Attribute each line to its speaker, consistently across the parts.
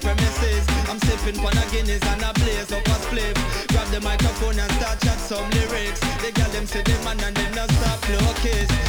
Speaker 1: premises. I'm sipping on a Guinness and a blaze up a spliff. Grab the microphone and start chat some lyrics. They got them see the man and them not stop no kiss.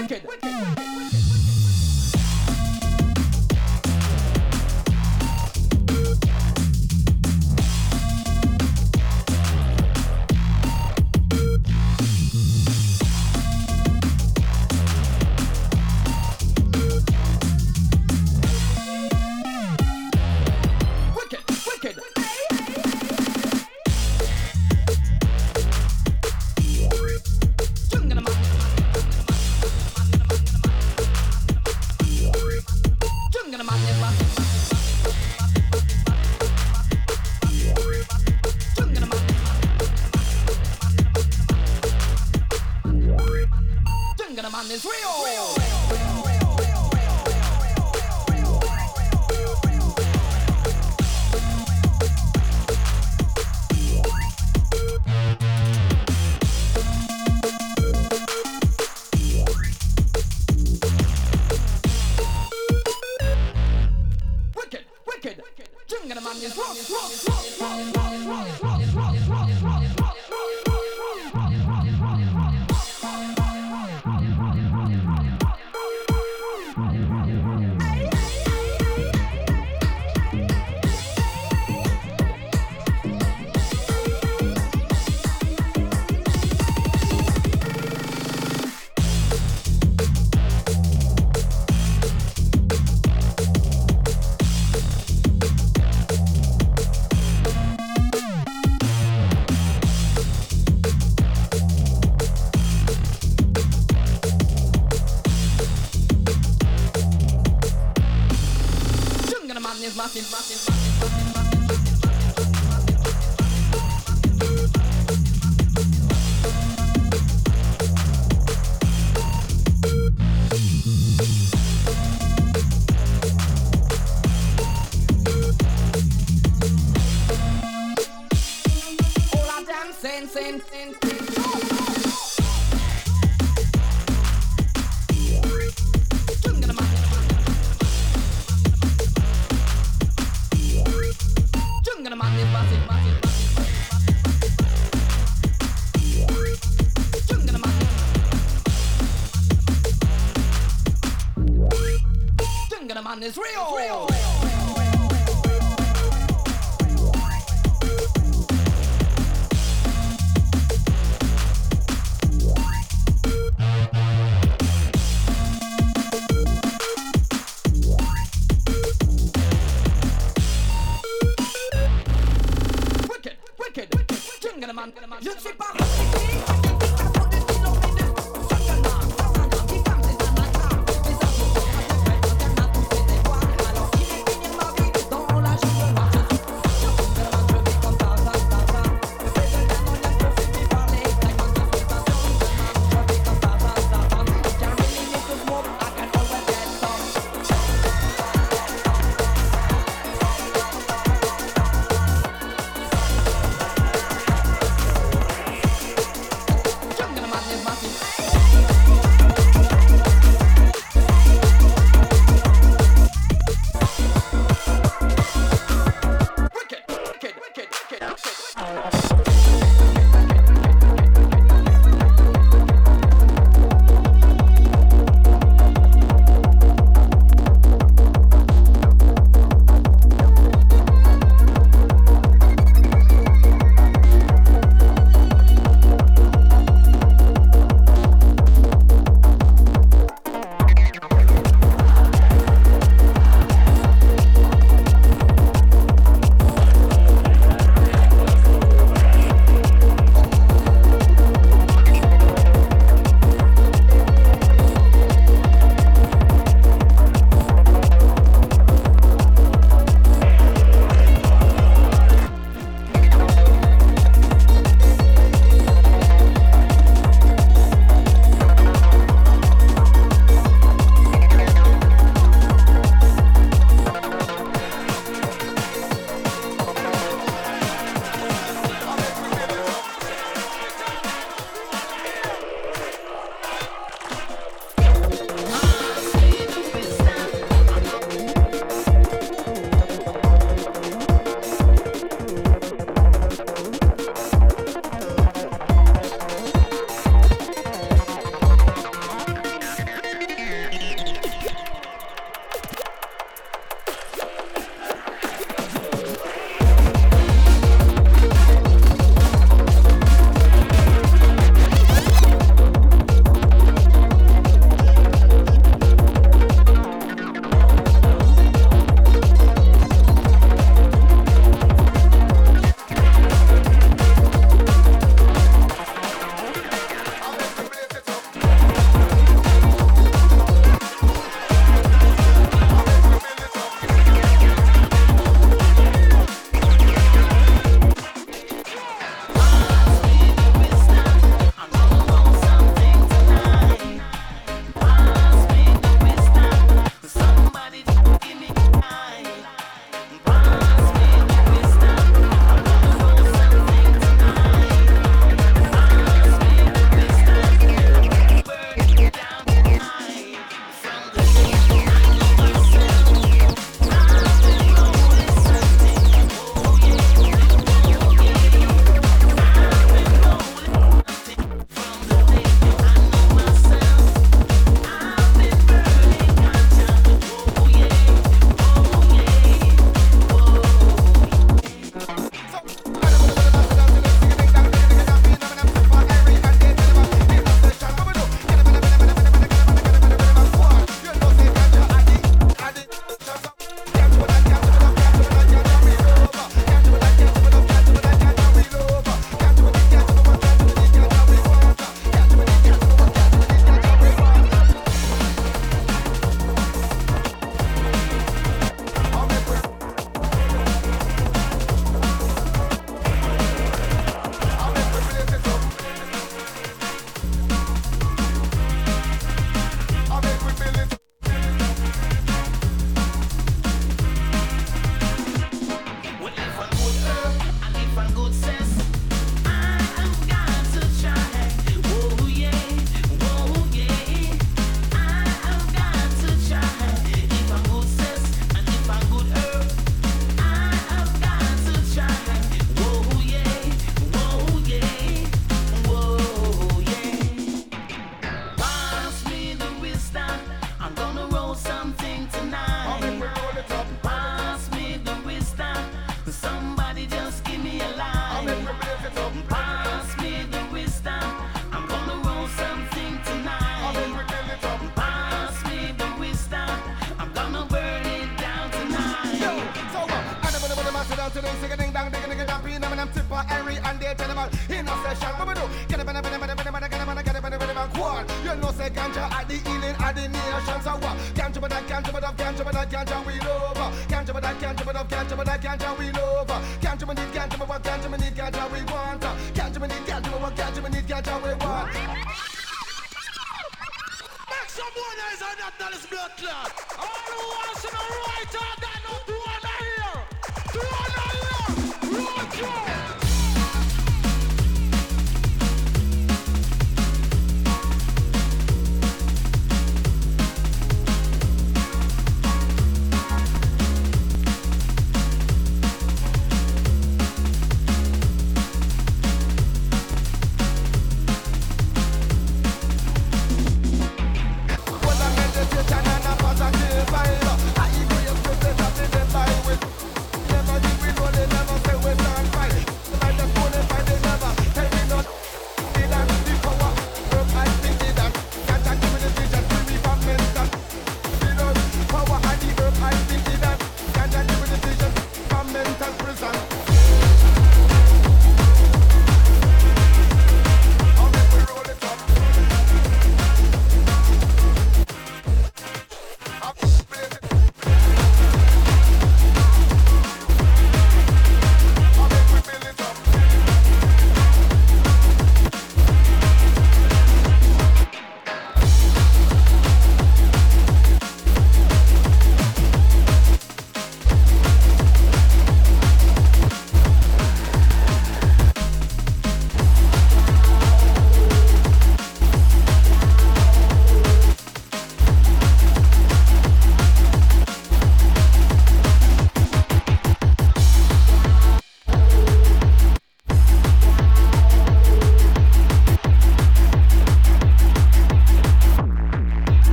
Speaker 2: Wicked, wicked,
Speaker 3: insane, insane.